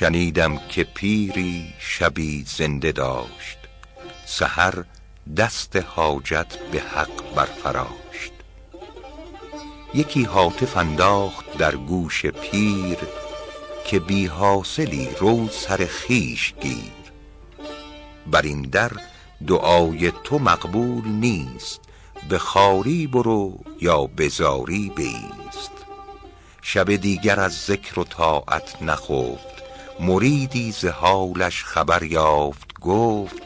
شنیدم که پیری شبی زنده داشت. سحر دست حاجت به حق برفراشت. یکی هاتف انداخت در گوش پیر که بی حاصلی رو سر خویش گیر. بر این در دعای تو مقبول نیست به خواری برو یا به زاری بایست شب دیگر از ذکر و طاعت نخفت مریدی ز حالش خبر یافت گفت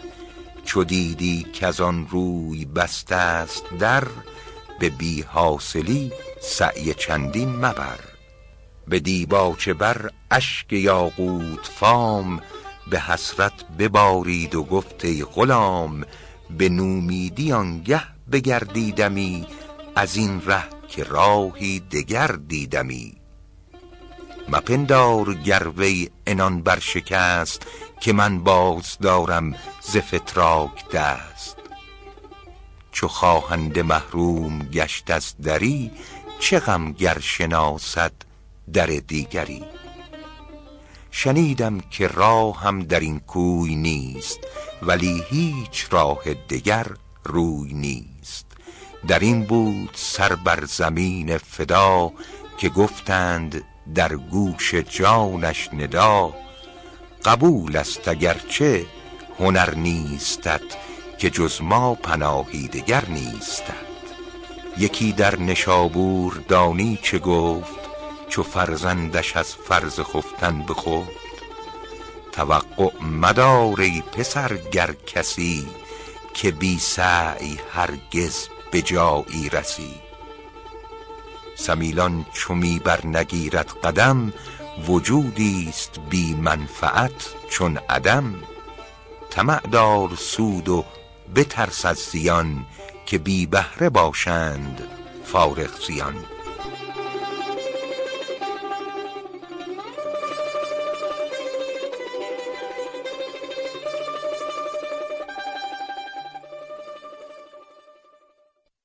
چو دیدی کز آن روی بسته است در به بی حاصلی سعی چندین مبر. به دیباچه بر اشک یاقوت فام به حسرت ببارید و گفت ای غلام به نومیدی آنگه بگردیدمی از این ره که راهی دگر دیدمی. مپندار گر وی عنان برشکست که من باز دارم ز فتراک دست. چو خواهنده محروم گشت از دری چه غم گر شناسد در دیگری. شنیدم که راهم در این کوی نیست ولی هیچ راه دگر روی نیست. در این بود سر بر زمین فدا که گفتند در گوش جانش ندا. قبول است اگرچه هنر نیستت که جز ما پناهی دگر نیستت. یکی در نشابور دانی چه گفت چو فرزندش از فرض خفتن بخفت توقع مدار ای پسر گر کسی که بی سعی هرگز به جایی رسی سمیلان چو می بر نگیرد قدم وجودی است بی منفعت چون عدم. طمع دار سود و بترس از زیان که بی بهره باشند فارغ زیان.